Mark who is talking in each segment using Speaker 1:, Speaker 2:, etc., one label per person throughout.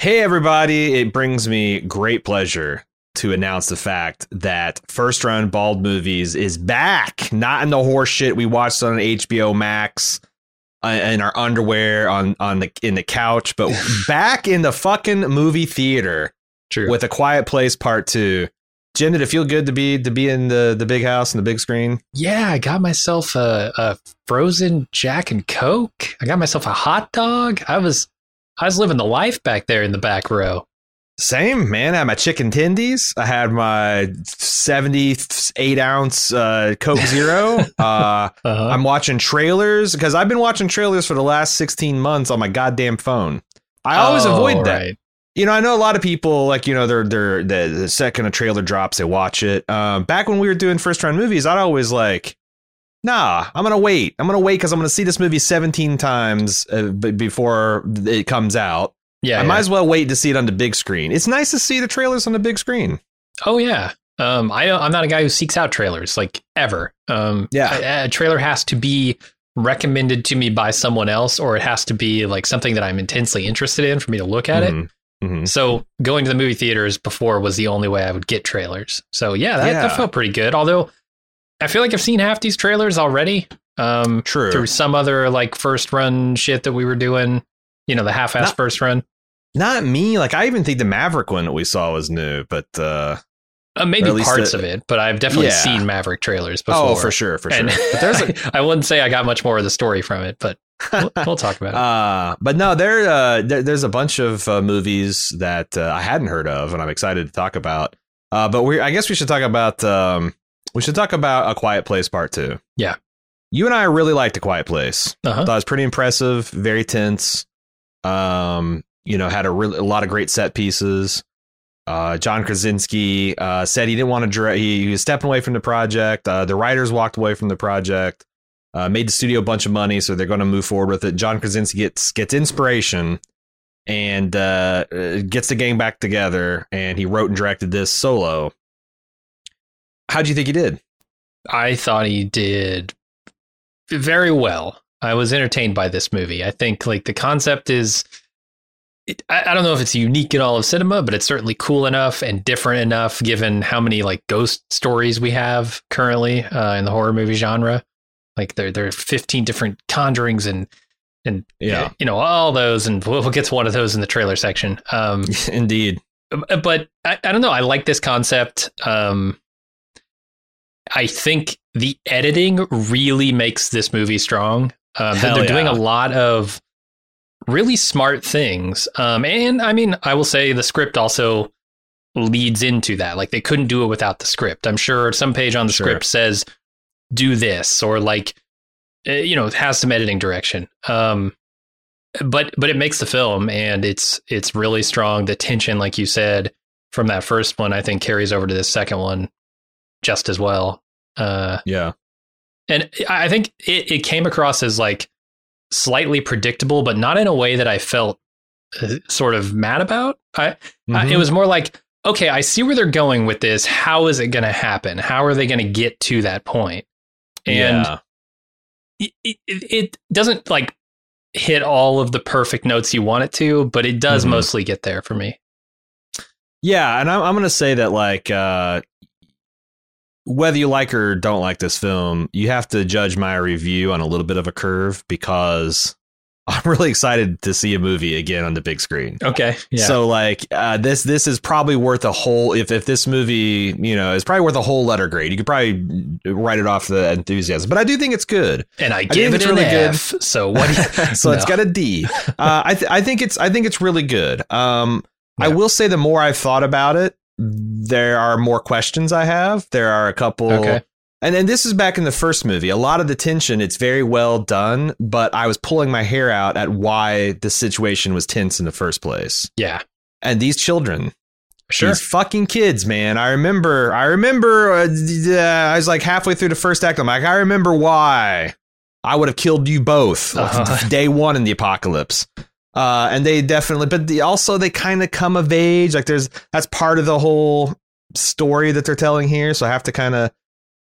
Speaker 1: Hey, everybody. It brings me great pleasure to announce the fact that First Run Bald Movies is back. Not in the horse shit we watched on HBO Max uh, in our underwear on, on the in the couch, but back in the fucking movie theater
Speaker 2: True.
Speaker 1: with A Quiet Place Part 2. Jim, did it feel good to be to be in the, the big house and the big screen?
Speaker 2: yeah, I got myself a, a frozen Jack and Coke. I got myself a hot dog. I was I was living the life back there in the back row.
Speaker 1: Same, man. I had my chicken tendies. I had my 78 ounce uh, Coke Zero. uh,
Speaker 2: Uh-huh.
Speaker 1: I'm watching trailers because I've been watching trailers for the last 16 months on my goddamn phone. I always
Speaker 2: Oh,
Speaker 1: avoid that.
Speaker 2: right.
Speaker 1: You know, I know a lot of people like you know they're they're the, the second a trailer drops they watch it. Um, back when we were doing first round movies, I'd always like, nah, I'm gonna wait. I'm gonna wait because I'm gonna see this movie 17 times uh, b- before it comes out.
Speaker 2: Yeah.
Speaker 1: I
Speaker 2: yeah.
Speaker 1: might as well wait to see it on the big screen. It's nice to see the trailers on the big screen.
Speaker 2: Oh yeah. Um, I I'm not a guy who seeks out trailers like ever. Um,
Speaker 1: Yeah.
Speaker 2: a, a trailer has to be recommended to me by someone else, or it has to be like something that I'm intensely interested in for me to look at it.
Speaker 1: Mhm. Mhm.
Speaker 2: So going to the movie theaters before was the only way I would get trailers. So yeah, that,
Speaker 1: Yeah.
Speaker 2: that felt pretty good. Although I feel like I've seen half these trailers already. Um,
Speaker 1: True.
Speaker 2: through some other like first run shit that we were doing. You know, the half-ass first run.
Speaker 1: Not me. Like I even think the Maverick one that we saw was new, but uh,
Speaker 2: Uh, maybe
Speaker 1: Or at least
Speaker 2: parts
Speaker 1: the-
Speaker 2: of it, but I've definitely
Speaker 1: Yeah.
Speaker 2: seen Maverick trailers before.
Speaker 1: oh, for sure, for sure.
Speaker 2: And
Speaker 1: But there's a,
Speaker 2: I wouldn't say I got much more of the story from it, but we'll, we'll talk about it.
Speaker 1: Uh, but no, there, uh, there there's a bunch of uh, movies that uh, I hadn't heard of, and I'm excited to talk about. Uh, but we, I guess we should talk about, um, we should talk about A Quiet Place Part Two.
Speaker 2: Yeah.
Speaker 1: you and I really liked A Quiet Place.
Speaker 2: Uh-huh.
Speaker 1: Thought it was pretty impressive, very tense. Um, you know, had a really a lot of great set pieces. Uh, John Krasinski uh, said he didn't want to direct. He, he was stepping away from the project. Uh, the writers walked away from the project. Uh, made the studio a bunch of money, so they're going to move forward with it. John Krasinski gets gets inspiration and uh, uh, gets the gang back together, and he wrote and directed this solo. How do you think he did?
Speaker 2: I thought he did very well. I was entertained by this movie. I think like the concept is it, I, I don't know if it's unique in all of cinema, but it's certainly cool enough and different enough given how many like ghost stories we have currently uh, in the horror movie genre. Like there there are 15 different conjurings and and
Speaker 1: Yeah.
Speaker 2: you know all those and we'll, we'll get to one of those in the trailer section. Um
Speaker 1: Indeed.
Speaker 2: but I, I don't know. I like this concept. Um, I think the editing really makes this movie strong. Um, they're doing a lot of really smart things. Um, and I mean, I will say the script also leads into that. Like they couldn't do it without the script. I'm sure some page on the
Speaker 1: Sure.
Speaker 2: script says do this or like uh, you know it has some editing direction. Um, but but it makes the film and it's it's really strong. The tension, like you said, from that first one, I think carries over to this second one just as well. Uh,
Speaker 1: Yeah.
Speaker 2: and I I think it, it came across as like slightly predictable, but not in a way that I felt uh, sort of mad about. I, I
Speaker 1: Mhm.
Speaker 2: it was more like, okay, I see where they're going with this. How is it going to happen? How are they going to get to that point? And
Speaker 1: yeah.
Speaker 2: it, it, it doesn't like hit all of the perfect notes you want it to, but it does
Speaker 1: Mhm.
Speaker 2: mostly get there for me.
Speaker 1: Yeah, and I'm, I'm going to say that like uh, whether you like or don't like this film, you have to judge my review on a little bit of a curve because I'm really excited to see a movie again on the big screen.
Speaker 2: Okay. Yeah.
Speaker 1: So like uh, this this is probably worth a whole if if this movie you know is probably worth a whole letter grade. You could probably write it off the enthusiasm, but I do think it's good.
Speaker 2: and I give it
Speaker 1: it's really good.
Speaker 2: So what? Do you,
Speaker 1: so it's
Speaker 2: No.
Speaker 1: got a D. Uh, I th- I think it's I think it's really good. Um, I will say the more I've thought about it, there are more questions I have. There are a couple.
Speaker 2: Okay.
Speaker 1: And then this is back in the first movie. A lot of the tension, it's very well done, but I was pulling my hair out at why the situation was tense in the first place.
Speaker 2: Yeah.
Speaker 1: And these children,
Speaker 2: Sure.
Speaker 1: these fucking kids, man. I remember, I remember, uh, uh, I was like halfway through the first act. I'm like, I remember why I would have killed you both
Speaker 2: Uh-huh.
Speaker 1: day one in the apocalypse. Uh, and they definitely, but the, also they kind of come of age. Like there's, that's part of the whole story that they're telling here. So I have to kind of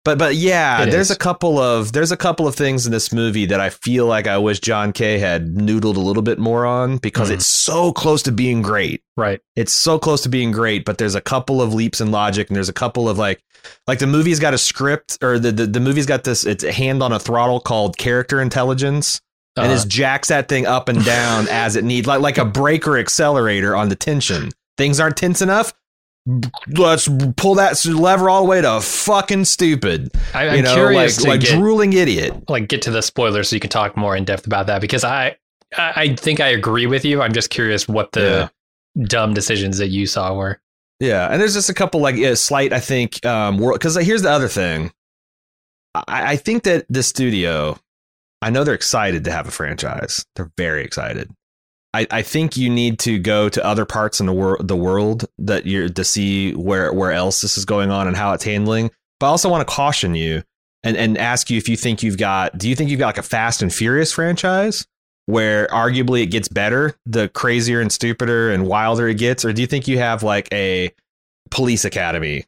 Speaker 1: But but yeah,
Speaker 2: It
Speaker 1: there's
Speaker 2: is.
Speaker 1: a couple of there's a couple of things in this movie that I feel like I wish John K. had noodled a little bit more on because
Speaker 2: Mhm.
Speaker 1: it's so close to being great.
Speaker 2: Right.
Speaker 1: It's so close to being great, but there's a couple of leaps in logic and there's a couple of like like the movie's got a script or the the, the movie's got this it's a hand on a throttle called character intelligence and
Speaker 2: Uh,
Speaker 1: it jacks that thing up and down as it needs like like a brake or accelerator on the tension. Things aren't tense enough. Let's pull that lever all the way to fucking stupid.
Speaker 2: I, I'm
Speaker 1: you know,
Speaker 2: curious
Speaker 1: like like
Speaker 2: get,
Speaker 1: drooling idiot.
Speaker 2: like get to the spoilers so you can talk more in depth about that because I I I think I agree with you. I'm just curious what the dumb decisions that you saw were.
Speaker 1: Yeah, and there's just a couple like yeah, slight, I think, um, because here's the other thing. I, I think that the studio, I know they're excited to have a franchise. They're very excited. I, I think you need to go to other parts in the world, the world that you're to see where where else this is going on and how it's handling. But I also want to caution you and and ask you if you think you've got. Do you think you've got like a Fast and Furious franchise? where arguably it gets better the crazier and stupider and wilder it gets or do you think you have like a police academy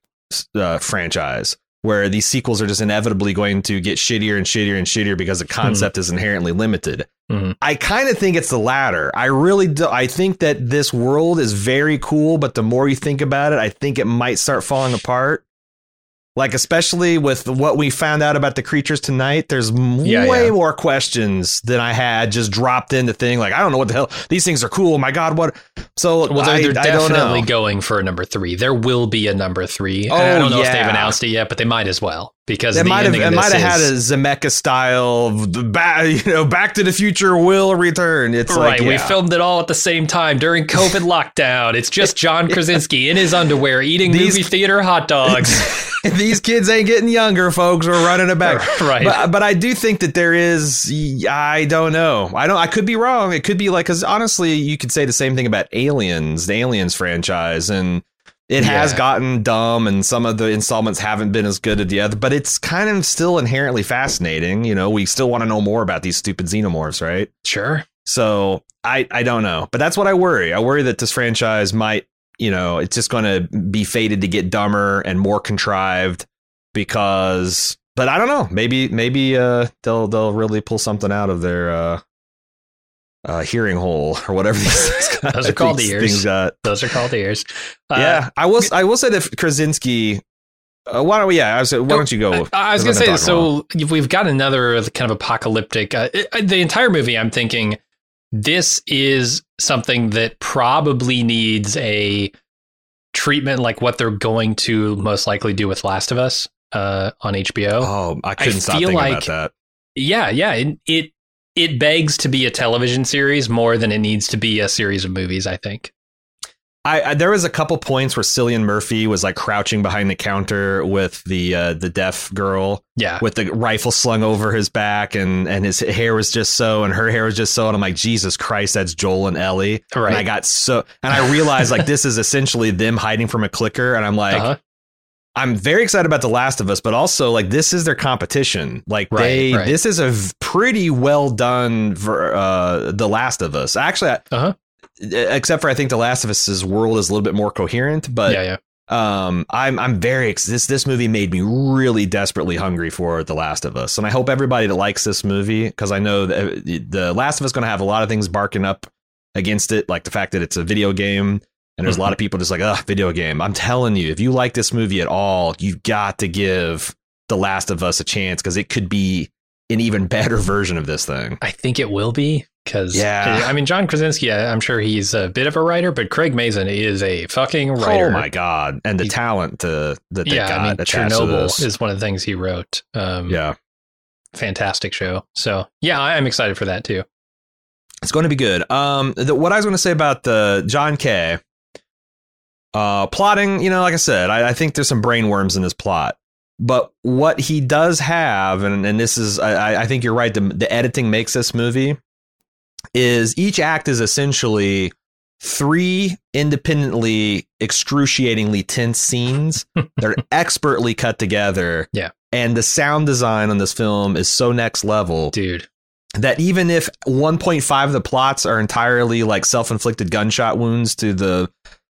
Speaker 1: uh, franchise where these sequels are just inevitably going to get shittier and shittier and shittier because the concept is inherently limited.
Speaker 2: Mhm.
Speaker 1: i kind of think it's the latter. I really do i think that this world is very cool but the more you think about it i think it might start falling apart like especially with what we found out about the creatures tonight there's
Speaker 2: Yeah,
Speaker 1: way
Speaker 2: yeah.
Speaker 1: more questions than i had just dropped in the thing like i don't know what the hell these things are cool oh my god what so
Speaker 2: Well, they're, they're
Speaker 1: I don't
Speaker 2: definitely going for a number three. There will be a number three.
Speaker 1: Oh,
Speaker 2: I don't know if they've announced it yet, but they might as well because
Speaker 1: It might have it might have had a
Speaker 2: is-
Speaker 1: Zemeckis style of the back, you know, Back to the Future will return. It's
Speaker 2: right.
Speaker 1: like
Speaker 2: We filmed it all at the same time during COVID lockdown. It's just John Krasinski in his underwear eating
Speaker 1: These-
Speaker 2: movie theater hot dogs.
Speaker 1: These kids ain't getting younger, folks. We're running it back.
Speaker 2: right.
Speaker 1: But, but I do think that there is. I don't know. I don't. I could be wrong. It could be like because honestly, you could say the same thing about Aliens, the Aliens franchise, and it has gotten dumb, and some of the installments haven't been as good as the other. But it's kind of still inherently fascinating. You know, we still want to know more about these stupid xenomorphs, right?
Speaker 2: sure.
Speaker 1: So I I don't know, but that's what I worry. I worry that this franchise might, you know, it's just going to be fated to get dumber and more contrived because. But I don't know. Maybe maybe uh, they'll they'll really pull something out of their uh, uh, hearing hole or whatever these things.
Speaker 2: Those are called ears.
Speaker 1: Things got.
Speaker 2: Those are called ears. Uh,
Speaker 1: yeah, I will. I will say that Krasinski. Uh, why don't we? Yeah, I was, why don't you go?
Speaker 2: I, I was to say, so if we've got another kind of apocalyptic. Uh, it- the entire movie, I'm thinking this is something that probably needs a treatment like what they're going to most likely do with Last of Us uh, on HBO.
Speaker 1: Oh, I couldn't stop
Speaker 2: feel
Speaker 1: thinking
Speaker 2: like-
Speaker 1: about that.
Speaker 2: Yeah, yeah. It, it it begs to be a television series more than it needs to be a series of movies. I think.
Speaker 1: I, I there was a couple points where Cillian Murphy was like crouching behind the counter with the uh, the deaf girl
Speaker 2: Yeah,
Speaker 1: with the rifle slung over his back and and his hair was just so and her hair was just so and I'm like Jesus Christ that's Joel and Ellie
Speaker 2: right.
Speaker 1: and I got so and I realized like this is essentially them hiding from a clicker and I'm like
Speaker 2: uh-huh.
Speaker 1: I'm very excited about The Last of Us, but also like this is their competition. Like
Speaker 2: Right,
Speaker 1: they,
Speaker 2: right.
Speaker 1: this is a pretty well done for uh, The Last of Us. Actually, I-
Speaker 2: Uh-huh.
Speaker 1: except for I think The Last of Us's world is a little bit more coherent. But
Speaker 2: yeah, yeah.
Speaker 1: um, I'm I'm very this this movie made me really desperately hungry for The Last of Us, and I hope everybody that likes this movie because I know that uh, The Last of Us going to have a lot of things barking up against it, like the fact that it's a video game. And there's a lot of people just like, ugh, video game. I'm telling you, if you like this movie at all, you've got to give The Last of Us a chance because it could be an even better version of this thing.
Speaker 2: I think it will be because
Speaker 1: Yeah.
Speaker 2: I mean John Krasinski. I'm sure he's a bit of a writer, but Craig Mazin is a fucking writer.
Speaker 1: Oh my god! And the
Speaker 2: He's-
Speaker 1: talent to, that they
Speaker 2: yeah,
Speaker 1: got
Speaker 2: I mean Chernobyl is one of the things he wrote. Um,
Speaker 1: yeah,
Speaker 2: fantastic show. So yeah, I'm excited for that too.
Speaker 1: it's going to be good. Um, the, what I was going to say about the John K. uh, plotting. You know, like I said, I, I think there's some brain worms in this plot. But what he does have, and, and this is, I, I think you're right. The, the editing makes this movie is each act is essentially three independently excruciatingly tense scenes they're expertly cut together
Speaker 2: Yeah.
Speaker 1: and the sound design on this film is so next level
Speaker 2: Dude,
Speaker 1: that even if 1.5 of the plots are entirely like self-inflicted gunshot wounds to the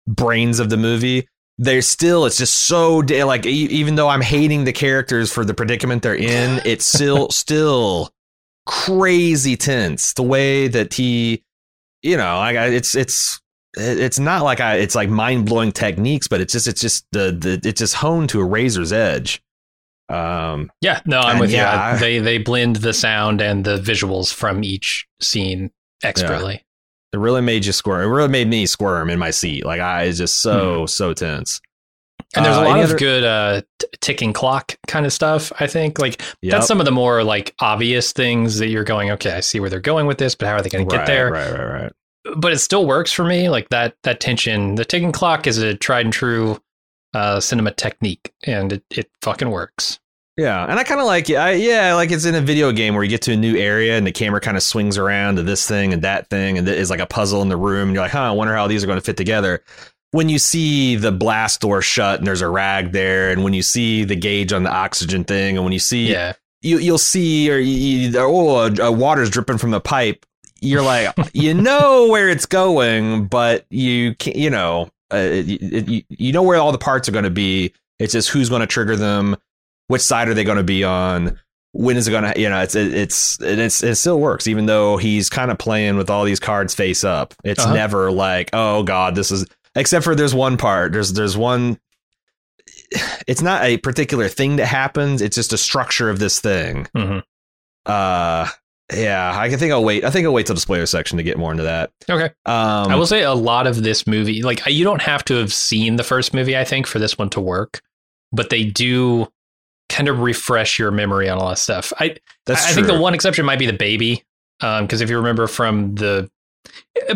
Speaker 1: brains of the movie there's still it's just so like e- even though I'm hating the characters for the predicament they're in, it's still still crazy tense. The way that he, you know, like it's it's it's not like I it's like mind blowing techniques, but it's just it's just the the it's just honed to a razor's edge. Um,
Speaker 2: Yeah, no, I'm with you.
Speaker 1: yeah,
Speaker 2: I-
Speaker 1: I-
Speaker 2: They they blend the sound and the visuals from each scene expertly.
Speaker 1: It really made you squirm. It really made me squirm in my seat. Like I is just so so tense.
Speaker 2: And there's a
Speaker 1: Uh,
Speaker 2: lot of
Speaker 1: other-
Speaker 2: good uh, t- ticking clock kind of stuff. I think like
Speaker 1: Yep.
Speaker 2: that's some of the more like obvious things that you're going. Okay, I see where they're going with this, but how are they going to get there?
Speaker 1: Right, right, right.
Speaker 2: But it still works for me. Like that that tension. The ticking clock is a tried and true uh, cinema technique, and it, it fucking works.
Speaker 1: Yeah, and I kind of like it. I, yeah, like it's in a video game where you get to a new area and the camera kind of swings around to this thing and that thing, and it's like a puzzle in the room. And you're like, huh, I wonder how these are going to fit together. When you see the blast door shut and there's a rag there, and when you see the gauge on the oxygen thing, and when you see
Speaker 2: Yeah,
Speaker 1: you you'll see or you, oh uh, water's dripping from the pipe you're like you know where it's going but you can't you know uh, you, you know where all the parts are going to be it's just who's going to trigger them which side are they going to be on? When is it going to you know it's it, it's it's it still works even though he's kind of playing with all these cards face up. It's
Speaker 2: Uh-huh.
Speaker 1: never like oh god this is except for there's one part. There's there's one it's not a particular thing that happens. It's just a structure of this thing.
Speaker 2: Hmm
Speaker 1: uh yeah i can think i'll wait i think i'll wait till the spoiler section to get more into that.
Speaker 2: Okay.
Speaker 1: um
Speaker 2: I will say a lot of this movie, like you don't have to have seen the first movie, I think, for this one to work, but they do kind to refresh your memory on a lot of stuff. I
Speaker 1: that's
Speaker 2: I, I think the one exception might be the baby, because if you remember from the,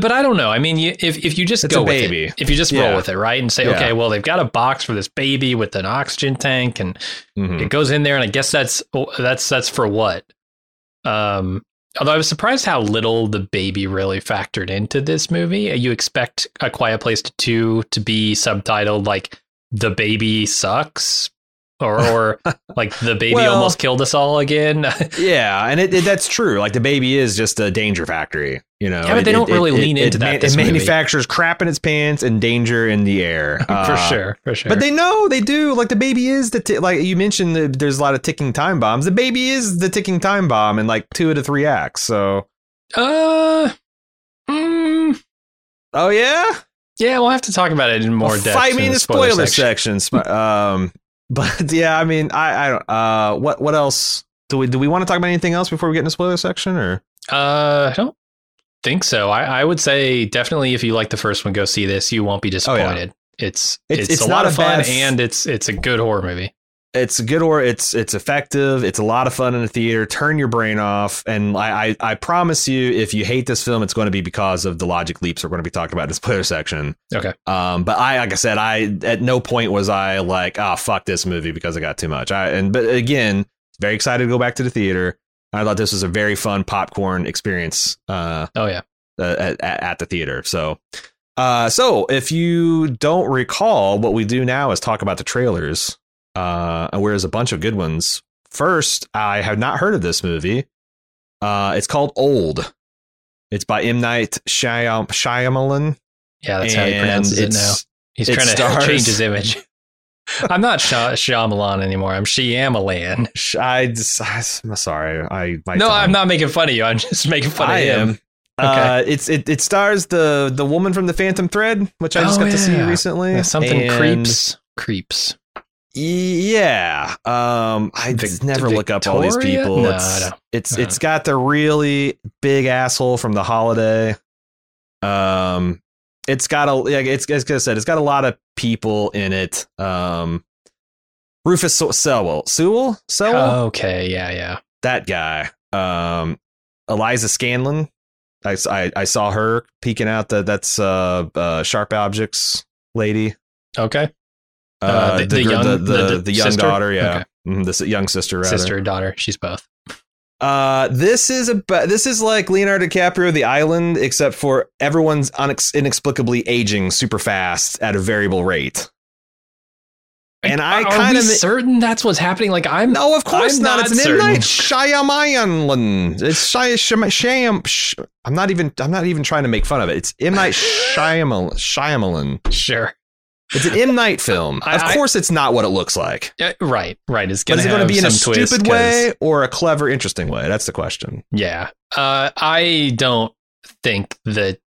Speaker 2: but I don't know. I mean, you, if if you just
Speaker 1: It's
Speaker 2: go with
Speaker 1: baby.
Speaker 2: it, if you just
Speaker 1: Yeah.
Speaker 2: roll with it, right, and say,
Speaker 1: Yeah.
Speaker 2: okay, well, they've got a box for this baby with an oxygen tank, and
Speaker 1: Mhm.
Speaker 2: it goes in there, and I guess that's that's that's for what. Um, although I was surprised how little the baby really factored into this movie. You expect A Quiet Place Two to be subtitled like "The baby sucks," or or like "The baby
Speaker 1: Well-
Speaker 2: almost killed us all again."
Speaker 1: yeah and it, it that's true like the baby is just a danger factory you know
Speaker 2: Yeah, but
Speaker 1: It-
Speaker 2: they don't
Speaker 1: it-
Speaker 2: really
Speaker 1: it-
Speaker 2: lean into that
Speaker 1: it,
Speaker 2: this movie.
Speaker 1: manufactures crap in its pants and danger in the air
Speaker 2: for
Speaker 1: Uh,
Speaker 2: sure, for sure.
Speaker 1: But they know they do. Like the baby is the t- like you mentioned. The, there's a lot of ticking time bombs. The baby is the ticking time bomb in like two out of three acts. So,
Speaker 2: uh, mm,
Speaker 1: oh yeah,
Speaker 2: yeah, we'll have to talk about it in more
Speaker 1: Well,
Speaker 2: depth.
Speaker 1: Fight me in the spoiler,
Speaker 2: section.
Speaker 1: section. Um, but yeah, I mean, I, I don't. Uh, what what else do we do? We want to talk about anything else before we get into the spoiler section, or
Speaker 2: Uh, I don't think so. I, I would say definitely if you like the first one, go see this. You won't be disappointed. It's,
Speaker 1: It's-
Speaker 2: it's
Speaker 1: it's
Speaker 2: a lot of fun
Speaker 1: f-
Speaker 2: and it's it's a good horror movie.
Speaker 1: It's good or it's it's effective. It's a lot of fun in the theater. Turn your brain off, and I I, I promise you, if you hate this film, it's going to be because of the logic leaps we're going to be talking about in the spoiler section.
Speaker 2: Okay.
Speaker 1: Um, but I, like I said, I at no point was I like, oh fuck this movie because I got too much. I and but again, very excited to go back to the theater. I thought this was a very fun popcorn experience. Uh,
Speaker 2: Oh yeah.
Speaker 1: uh, at, at at the theater. So, uh, so if you don't recall, what we do now is talk about the trailers. Uh, whereas a bunch of good ones. First, I have not heard of this movie. Uh, it's called Old. It's by M Night Shyam- Shyamalan.
Speaker 2: Yeah, that's how he pronounces it now. He's
Speaker 1: it
Speaker 2: trying to
Speaker 1: stars-
Speaker 2: change his image. I'm not Sha- Shyamalan anymore. I'm Shyamalan.
Speaker 1: I I'm sorry. I
Speaker 2: No,
Speaker 1: tongue.
Speaker 2: I'm not making fun of you. I'm just making fun
Speaker 1: I
Speaker 2: of him.
Speaker 1: am. Uh, it's it, it stars the the woman from the Phantom Thread, which I just
Speaker 2: Oh,
Speaker 1: got to see recently.
Speaker 2: Yeah, something
Speaker 1: And-
Speaker 2: Krieps. Krieps.
Speaker 1: Yeah. Um I
Speaker 2: Vic-
Speaker 1: just never look up all these people.
Speaker 2: No,
Speaker 1: it's it's
Speaker 2: I
Speaker 1: it's got the really big asshole from the holiday. Um it's got a like it's as I said, it's got a lot of people in it. Um Rufus Se- Sewell. Sewell? Sewell?
Speaker 2: Okay. Yeah. Yeah.
Speaker 1: that guy. Um Eliza Scanlen. I, I, I saw her peeking out that that's uh, uh sharp objects lady.
Speaker 2: Okay.
Speaker 1: Uh,
Speaker 2: Uh, the- the young-
Speaker 1: the,
Speaker 2: the-
Speaker 1: the,
Speaker 2: the
Speaker 1: the young daughter, yeah,
Speaker 2: Okay.
Speaker 1: Mhm, this young sister, rather.
Speaker 2: Sister, and daughter. She's both.
Speaker 1: Uh, this is a this is like Leonardo DiCaprio, The Island, except for everyone's unex- inexplicably aging super fast at a variable rate. And I kind of
Speaker 2: certain that's what's happening. Like I'm.
Speaker 1: no, of course not.
Speaker 2: not
Speaker 1: It's
Speaker 2: certain.
Speaker 1: Night Shyamalan. It's Shy Shyam. Shyam Sh- I'm not even. I'm not even trying to make fun of it. It's M Night Shyamalan. Shyamalan.
Speaker 2: Sure.
Speaker 1: It's an M Night film.
Speaker 2: I-
Speaker 1: of
Speaker 2: I-
Speaker 1: course, it's not what it looks like.
Speaker 2: Uh, right, right. It's
Speaker 1: But
Speaker 2: gonna
Speaker 1: is it going to be in a stupid way or a clever, interesting way? That's the question.
Speaker 2: Yeah. Uh, I don't think that.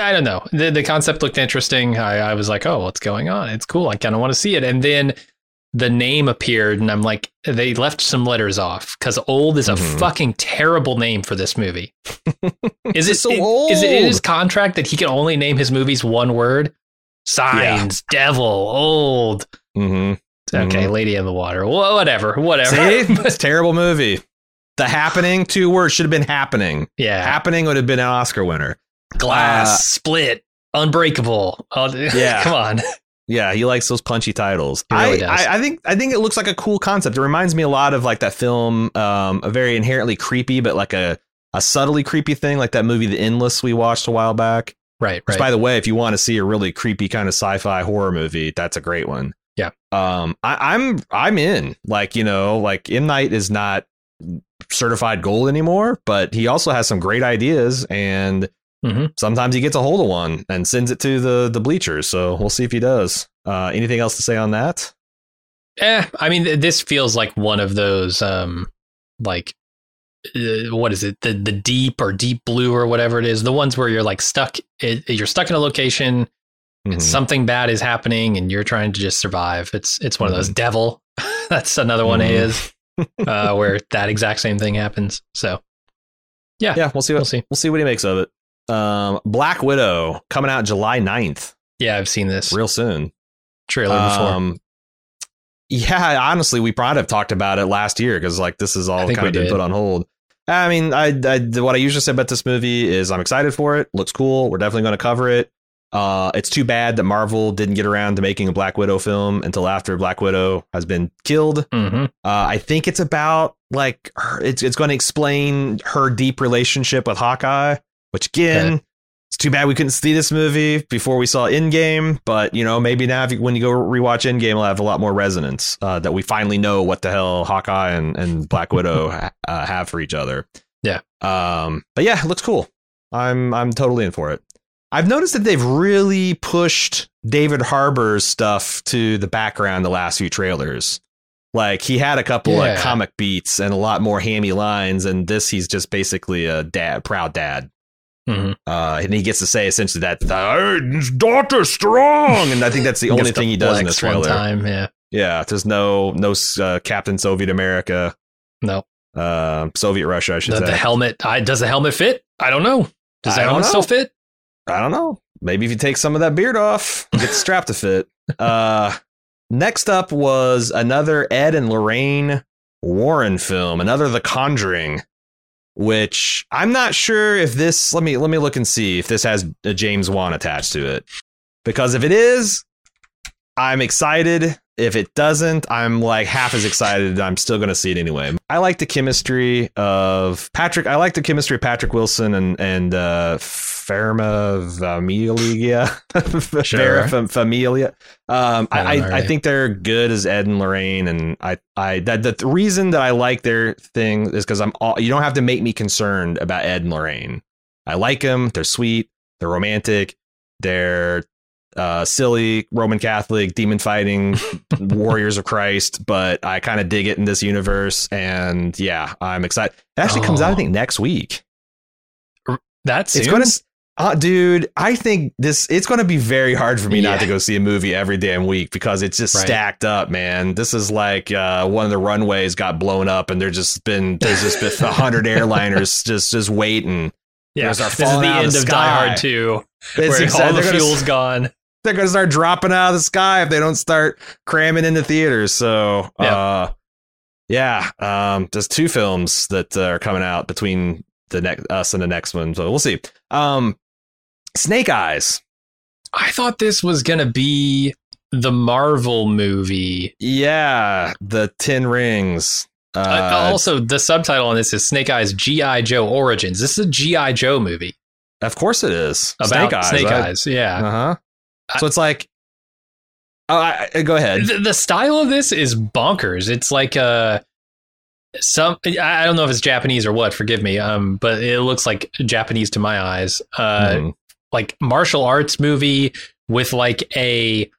Speaker 2: I don't know. The the concept looked interesting. I, I was like, oh, what's going on? It's cool. I kind of want to see it. And then the name appeared, and I'm like, they left some letters off because old is a
Speaker 1: Mhm.
Speaker 2: fucking terrible name for this movie. Is it
Speaker 1: so
Speaker 2: it- Is it in his contract that he can only name his movies one word? Signs, devil, old.
Speaker 1: hmm
Speaker 2: Okay, Lady in the Water. Wha- Whatever, whatever.
Speaker 1: See, it's a terrible movie. The Happening, two words should have been happening.
Speaker 2: yeah,
Speaker 1: Happening would have been an Oscar winner.
Speaker 2: glass,
Speaker 1: Uh,
Speaker 2: split, unbreakable. Oh,
Speaker 1: Yeah.
Speaker 2: come on.
Speaker 1: Yeah, he likes those punchy titles.
Speaker 2: Really
Speaker 1: I. I, I think I think it looks like a cool concept. It reminds me a lot of like that film, um, a very inherently creepy, but like a a subtly creepy thing, like that movie The Endless we watched a while back.
Speaker 2: Right,
Speaker 1: Which,
Speaker 2: right.
Speaker 1: by the way, if you want to see a really creepy kind of sci-fi horror movie, that's a great one.
Speaker 2: Yeah.
Speaker 1: Um, I, I'm I'm in. Like you know, like M Night is not certified gold anymore, but he also has some great ideas, and
Speaker 2: Mhm.
Speaker 1: sometimes he gets a hold of one and sends it to the the bleachers. So we'll see if he does. Uh, anything else to say on that?
Speaker 2: Eh, I mean, this feels like one of those, um, like, uh, what is it? The the deep or deep blue or whatever it is. The ones where you're like stuck. It, you're stuck in a location.
Speaker 1: Mhm.
Speaker 2: Something bad is happening, and you're trying to just survive. It's it's one of those devil. That's another one.
Speaker 1: Mhm.
Speaker 2: Is uh, where that exact same thing happens. So
Speaker 1: Yeah, yeah we'll see
Speaker 2: we'll
Speaker 1: what
Speaker 2: see.
Speaker 1: we'll see what he makes of it. Um, Black Widow coming out July 9th,
Speaker 2: Yeah, I've seen this
Speaker 1: real soon.
Speaker 2: trailer before.
Speaker 1: Um, yeah, honestly, we probably have talked about it last year because like this is all kind of been
Speaker 2: did.
Speaker 1: put on hold. I mean, I, I what I usually say about this movie is I'm excited for it. Looks cool. We're definitely going to cover it. Uh, it's too bad that Marvel didn't get around to making a Black Widow film until after Black Widow has been killed.
Speaker 2: hmm
Speaker 1: Uh, I think it's about like her, it's it's going to explain her deep relationship with Hawkeye, which again,
Speaker 2: Okay.
Speaker 1: It's too bad we couldn't see this movie before we saw Endgame. But you know, maybe now if you, when you go rewatch Endgame, it'll have a lot more resonance uh, that we finally know what the hell Hawkeye and, and Black Widow ha- uh, have for each other.
Speaker 2: Yeah.
Speaker 1: Um. But yeah, it looks cool. I'm I'm totally in for it. I've noticed that they've really pushed David Harbour's stuff to the background the last few trailers. Like he had a couple
Speaker 2: Yeah.
Speaker 1: like comic beats and a lot more hammy lines, and this he's just basically a dad, proud dad.
Speaker 2: Hmm
Speaker 1: Uh, and he gets to say essentially that "Uh, his daughter's strong, and I think that's the only thing he does in this trailer.
Speaker 2: time. Yeah,
Speaker 1: Yeah, there's no no uh, Captain Soviet America,
Speaker 2: no.
Speaker 1: uh, Soviet Russia, I should
Speaker 2: The,
Speaker 1: say.
Speaker 2: the helmet. I, does the helmet fit? I don't know. Does the
Speaker 1: I
Speaker 2: helmet
Speaker 1: know.
Speaker 2: still fit?
Speaker 1: I don't know. Maybe if you take some of that beard off, get the strap to fit. Uh, next up was another Ed and Lorraine Warren film, another The Conjuring, which I'm not sure if this. Let me let me look and see if this has a James Wan attached to it, because if it is, I'm excited. If it doesn't, I'm like half as excited. I'm still going to see it anyway. I like the chemistry of Patrick. I like the chemistry of Patrick Wilson and and uh, Ferma Familia.
Speaker 2: Sure.
Speaker 1: Familia. Um,
Speaker 2: I
Speaker 1: I, I, I think they're good as Ed and Lorraine, and I I that the reason that I like their thing is because I'm all, you don't have to make me concerned about Ed and Lorraine. I like them. They're sweet. They're romantic. They're uh, silly Roman Catholic demon fighting warriors of Christ, but I kind of dig it in this universe. And yeah, I'm excited. It actually comes out, I
Speaker 2: Oh.
Speaker 1: think, next week.
Speaker 2: That's
Speaker 1: It's going to, uh, dude. I think this. It's going to be very hard for me not to go see a movie every damn week because it's just
Speaker 2: Right.
Speaker 1: stacked up, man. This is like uh, one of the runways got blown up, and there's just been there's just been a hundred airliners just just waiting.
Speaker 2: yeah. This is the
Speaker 1: out of
Speaker 2: end
Speaker 1: the
Speaker 2: of. Die Hard 2,
Speaker 1: It's
Speaker 2: where
Speaker 1: exact-
Speaker 2: all the
Speaker 1: they're gonna-
Speaker 2: fuel's gone.
Speaker 1: they're going to start dropping out of the sky if they don't start cramming into theaters. So,
Speaker 2: Yep.
Speaker 1: uh, yeah, um, there's two films that uh, are coming out between the next us and the next one. So we'll see. Um, Snake Eyes.
Speaker 2: I thought this was gonna be the Marvel movie.
Speaker 1: Yeah, the Ten Rings. Uh,
Speaker 2: Uh, also, the subtitle on this is Snake Eyes GI Joe Origins. This is a GI Joe movie
Speaker 1: of course it is.
Speaker 2: about Snake
Speaker 1: right?
Speaker 2: Eyes. Yeah.
Speaker 1: Uh-huh. So it's like, oh, I, I- go ahead.
Speaker 2: the, the style of this is bonkers. It's like uh some I don't know if it's Japanese or what. Forgive me. Um, but it looks like Japanese to my eyes. Uh,
Speaker 1: Mhm.
Speaker 2: Like martial arts movie with like a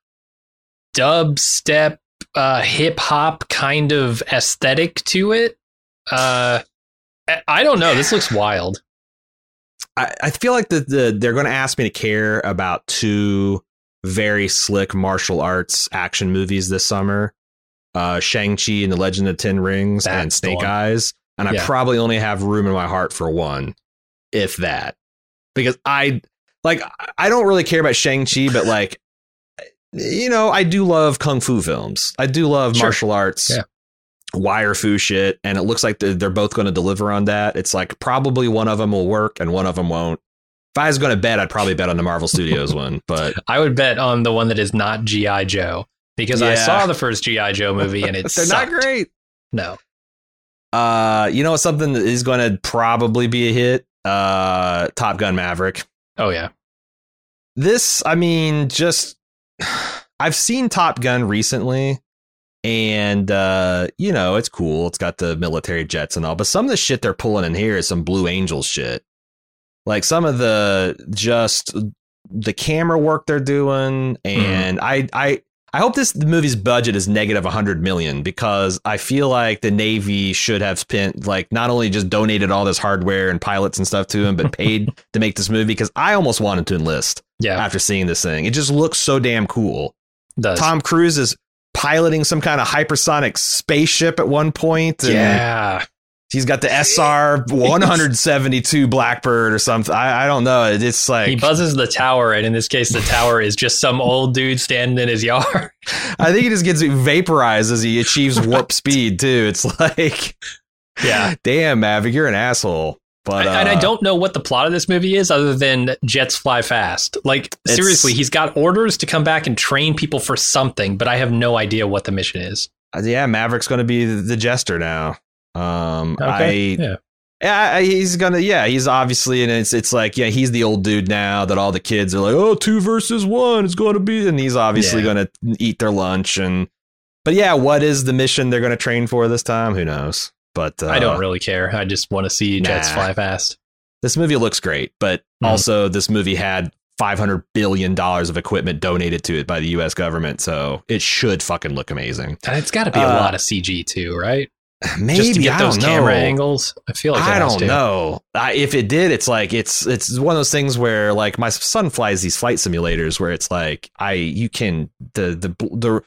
Speaker 2: dubstep, uh, hip hop kind of aesthetic to it. Uh, I- don't know. This looks wild.
Speaker 1: I, I feel like the, the they're going to ask me to care about two very slick martial arts action movies this summer. Uh, Shang-Chi and the Legend of Ten Rings and
Speaker 2: That's the
Speaker 1: Snake. Eyes. And I probably only have room in my heart for one, if that. Because I like I don't really care about Shang-Chi, but like you know, I do love kung fu films. I do love
Speaker 2: Sure.
Speaker 1: martial arts.
Speaker 2: Yeah.
Speaker 1: Wire fu shit, and it looks like they're, they're both going to deliver on that. It's like probably one of them will work and one of them won't. If I was going to bet, I'd probably bet on the Marvel Studios one, but
Speaker 2: I would bet on the one that is not GI Joe because I saw the first GI Joe movie and it's
Speaker 1: they're not great.
Speaker 2: No,
Speaker 1: Uh, you know, something that is going to probably be a hit. Uh, Top Gun Maverick.
Speaker 2: Oh yeah,
Speaker 1: This, I mean, just I've seen Top Gun recently, and uh, you know, it's cool. It's got the military jets and all, but some of the shit they're pulling in here is some Blue Angels shit. Like some of the just the camera work they're doing, and I I I hope this movie's budget is negative 100 million because I feel like the Navy should have spent like not only just donated all this hardware and pilots and stuff to him, but paid to make this movie because I almost wanted to enlist
Speaker 2: yeah,
Speaker 1: after seeing this thing. It just looks so damn cool.
Speaker 2: does
Speaker 1: Tom Cruise is piloting some kind of hypersonic spaceship at one point. And
Speaker 2: yeah.
Speaker 1: He's got the SR 172 Blackbird or something. I, I don't know. It's like
Speaker 2: He buzzes the tower, and in this case, the tower is just some old dude standing in his yard.
Speaker 1: I think he just gets vaporized as he achieves warp speed too. It's like,
Speaker 2: Yeah.
Speaker 1: damn, Maverick, you're an asshole. But
Speaker 2: and I
Speaker 1: uh,
Speaker 2: don't know what the plot of this movie is other than jets fly fast. Like, seriously, he's got orders to come back and train people for something, but I have no idea what the mission is.
Speaker 1: Yeah, Maverick's going to be the jester now. Um, I
Speaker 2: yeah.
Speaker 1: Yeah, he's gonna. Yeah, he's obviously, and it's it's like, yeah, he's the old dude now that all the kids are like, oh, two versus one, it's going to be, and he's obviously
Speaker 2: Yeah.
Speaker 1: going to eat their lunch. And but yeah, what is the mission they're going to train for this time? Who knows? But uh,
Speaker 2: I don't really care. I just want to see jets fly fast.
Speaker 1: This movie looks great, but
Speaker 2: Mhm.
Speaker 1: also this movie had five hundred billion dollars of equipment donated to it by the U.S. government, so it should fucking look amazing.
Speaker 2: And it's got to be a
Speaker 1: Uh,
Speaker 2: lot of CG too, right?
Speaker 1: Maybe
Speaker 2: just to get
Speaker 1: I
Speaker 2: those
Speaker 1: don't
Speaker 2: camera
Speaker 1: know.
Speaker 2: angles. I feel like
Speaker 1: I don't
Speaker 2: to.
Speaker 1: know. I, if it did, it's like it's it's one of those things where like my son flies these flight simulators where it's like I you can the the the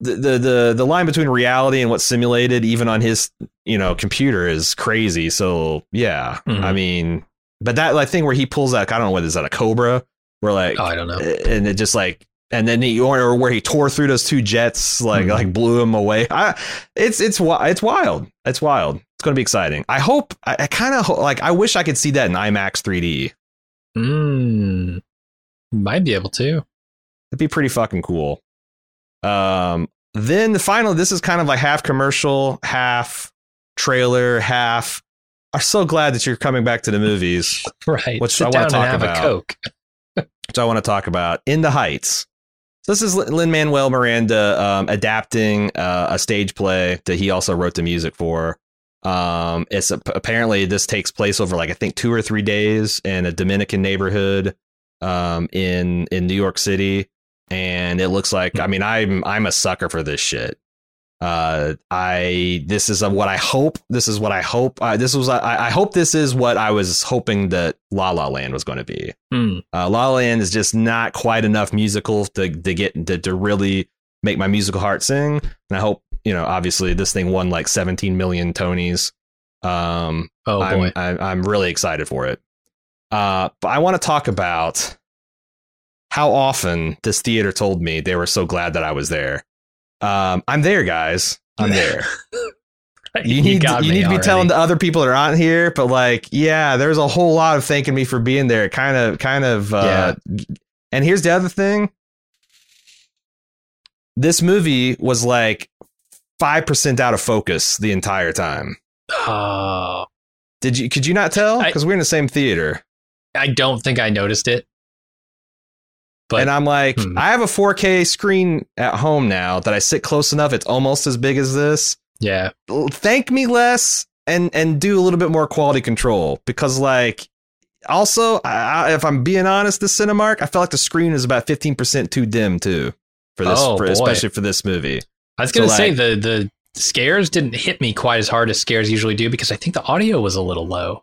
Speaker 1: the the the, line between reality and what's simulated even on his you know computer is crazy. So yeah,
Speaker 2: Mhm.
Speaker 1: I mean, but that like thing where he pulls that I don't know whether is that a cobra where like
Speaker 2: Oh, I don't know.
Speaker 1: and it just like and then he or where he tore through those two jets like
Speaker 2: Mhm.
Speaker 1: like blew him away I, it's it's it's wild it's wild it's going to be exciting i hope i, I kind of like i wish i could see that in imax 3d
Speaker 2: Mm, might be able to.
Speaker 1: it'd be pretty fucking cool um then the final this is kind of like half commercial half trailer half i'm so glad that you're coming back to the movies
Speaker 2: Right.
Speaker 1: Which
Speaker 2: Sit
Speaker 1: I wanna talk
Speaker 2: and have
Speaker 1: about.
Speaker 2: a Coke.
Speaker 1: which I want to talk about. In the Heights. So this is Lin Manuel Miranda um, adapting uh, a stage play that he also wrote the music for. Um, it's a, apparently this takes place over like I think two or three days in a Dominican neighborhood um, in in New York City, and it looks like I mean I'm I'm a sucker for this shit. Uh, I this is what I hope. This is what I hope. Uh, this was I, I hope this is what I was hoping that La La Land was going to be.
Speaker 2: Hmm.
Speaker 1: Uh, La La Land is just not quite enough musical to to get to, to really make my musical heart sing. And I hope you know, obviously, this thing won like 17 million Tonys. Um,
Speaker 2: Oh
Speaker 1: I'm,
Speaker 2: boy.
Speaker 1: I'm I'm really excited for it. Uh, but I want to talk about how often this theater told me they were so glad that I was there. Um, I'm there, guys. I'm there. You need
Speaker 2: got
Speaker 1: you need to be
Speaker 2: already.
Speaker 1: telling the other people that are on here, but like, yeah, there's a whole lot of thanking me for being there. Kind of, kind of. Uh, And here's the other thing: this movie was like five percent out of focus the entire time.
Speaker 2: Oh,
Speaker 1: Did you? Could you not tell? Because we're in the same theater,
Speaker 2: I don't think I noticed it. But
Speaker 1: and I'm like,
Speaker 2: hmm.
Speaker 1: I have a 4K screen at home now that I sit close enough; it's almost as big as this.
Speaker 2: yeah,
Speaker 1: thank me less and and do a little bit more quality control because like also I, if i'm being honest the cinemark i felt like the screen is about 15% too dim too for this,
Speaker 2: Oh,
Speaker 1: for, especially for this movie.
Speaker 2: I was going to
Speaker 1: So,
Speaker 2: say
Speaker 1: like-
Speaker 2: the the scares didn't hit me quite as hard as scares usually do because I think the audio was a little low.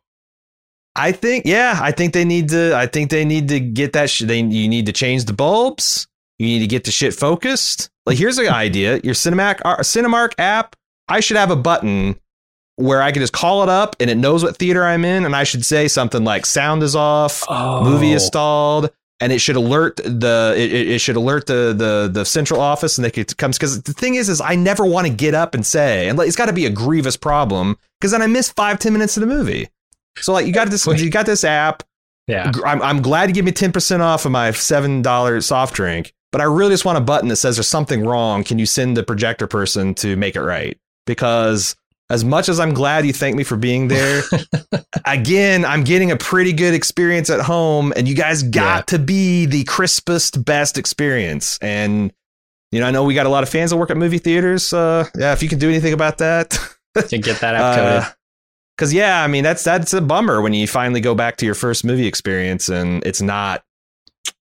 Speaker 1: I think, yeah, I think they need to. I think they need to get that. Sh- they you need to change the bulbs. You need to get the shit focused. Like, here's an idea: your Cinemac uh, Cinemark app. I should have a button where I can just call it up and it knows what theater I'm in, and I should say something like "sound is off,"
Speaker 2: Oh,
Speaker 1: movie is stalled and it should alert the it, it it should alert the the the central office and they could come because the thing is is i never want to get up and say and like, it's got to be a grievous problem because then i miss five ten minutes of the movie so like you got this you got this app
Speaker 2: Yeah.
Speaker 1: I'm, I'm glad you give me 10% off of my $7 soft drink but i really just want a button that says there's something wrong can you send the projector person to make it right because as much as i'm glad you thank me for being there again, I'm getting a pretty good experience at home, and you guys got
Speaker 2: Yeah.
Speaker 1: to be the crispest, best experience. And you know, I know we got a lot of fans that work at movie theaters. Uh, yeah, if you can do anything about that,
Speaker 2: To get that app coded.
Speaker 1: Because yeah, I mean that's that's a bummer when you finally go back to your first movie experience and it's not,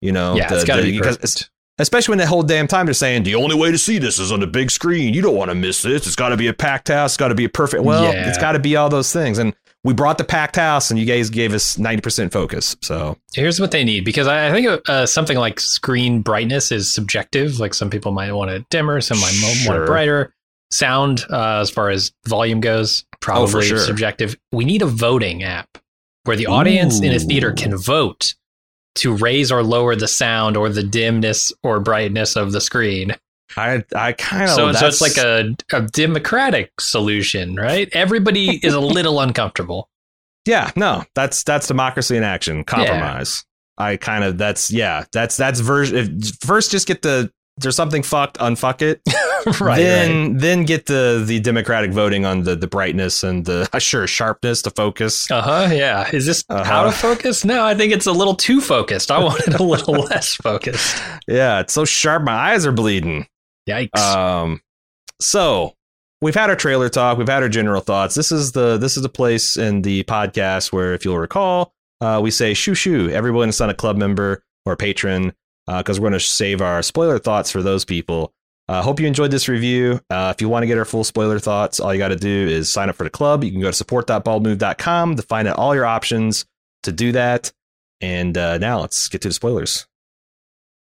Speaker 1: you know,
Speaker 2: yeah,
Speaker 1: the-
Speaker 2: it's got to
Speaker 1: the-
Speaker 2: be
Speaker 1: because especially when the whole damn time they're saying the only way to see this is on the big screen. You don't want to miss this. It's got to be a packed house. It's got to be a perfect. Well,
Speaker 2: Yeah.
Speaker 1: it's got to be all those things. And we brought the packed house, and you guys gave us ninety percent focus. So
Speaker 2: Here's what they need because I think uh, something like screen brightness is subjective. Like some people might want it dimmer, some might mo- want it brighter. Sound, uh, as far as volume goes, probably
Speaker 1: Oh, sure.
Speaker 2: subjective. We need a voting app where the audience in a theater can vote to raise or lower the sound or the dimness or brightness of the screen.
Speaker 1: I I kind of
Speaker 2: so, so it's like a, a democratic solution, right? Everybody is a little uncomfortable.
Speaker 1: yeah no that's that's democracy in action compromise. I kind of that's yeah that's that's version first just get the there's something fucked unfuck it
Speaker 2: right.
Speaker 1: then
Speaker 2: right.
Speaker 1: then get the the democratic voting on the the brightness and the uh, sure sharpness the focus
Speaker 2: Uh huh. Yeah. Is this
Speaker 1: Uh-huh.
Speaker 2: how to focus? No, I think it's a little too focused. I want it a little less focused.
Speaker 1: yeah it's so sharp my eyes are bleeding
Speaker 2: Yikes.
Speaker 1: Um, so we've had our trailer talk, we've had our general thoughts. This is the this is the place in the podcast where, if you'll recall, uh, we say shoo shoo. Everyone is not a club member or a patron because we're going to save our spoiler thoughts for those people. Uh, hope you enjoyed this review. Uh, if you want to get our full spoiler thoughts, all you got to do is sign up for the club. You can go to support.baldmove.com to find out all your options to do that. And uh, now let's get to the spoilers.